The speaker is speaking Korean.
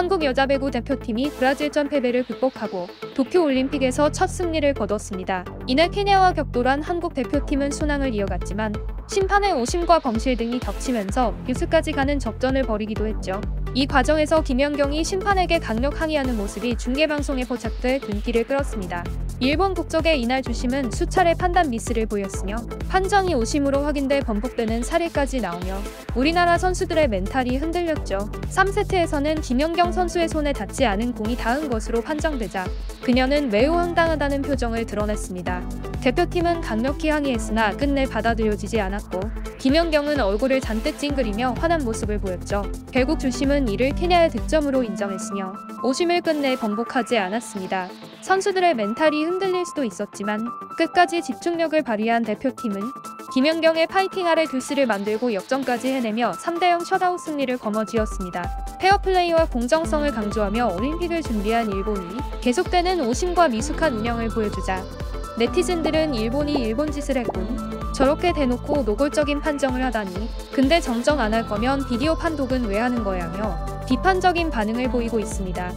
한국 여자 배구 대표팀이 브라질전 패배를 극복하고 도쿄올림픽에서 첫 승리를 거뒀습니다. 이날 케냐와 격돌한 한국 대표팀은 순항을 이어갔지만 심판의 오심과 범실 등이 겹치면서 뉴스까지 가는 접전을 벌이기도 했죠. 이 과정에서 김연경이 심판에게 강력 항의하는 모습이 중계방송에 포착돼 눈길을 끌었습니다. 일본 국적의 이날 주심은 수차례 판단 미스를 보였으며 판정이 오심으로 확인돼 번복되는 사례까지 나오며 우리나라 선수들의 멘탈이 흔들렸죠. 3세트에서는 김연경 선수의 손에 닿지 않은 공이 닿은 것으로 판정되자 그녀는 매우 황당하다는 표정을 드러냈습니다. 대표팀은 강력히 항의했으나 끝내 받아들여지지 않았고 김연경은 얼굴을 잔뜩 찡그리며 화난 모습을 보였죠. 결국 주심은 이를 케냐의 득점으로 인정했으며 오심을 끝내 번복하지 않았습니다. 선수들의 멘탈이 흔들릴 수도 있었지만 끝까지 집중력을 발휘한 대표팀은 김연경의 파이팅 아래 듀스를 만들고 역전까지 해내며 3대0 셧아웃 승리를 거머쥐었습니다. 페어플레이와 공정성을 강조하며 올림픽을 준비한 일본이 계속되는 오심과 미숙한 운영을 보여주자 네티즌들은 일본이 일본 짓을 했군. 저렇게 대놓고 노골적인 판정을 하다니. 근데 정정 안 할 거면 비디오 판독은 왜 하는 거야며 비판적인 반응을 보이고 있습니다.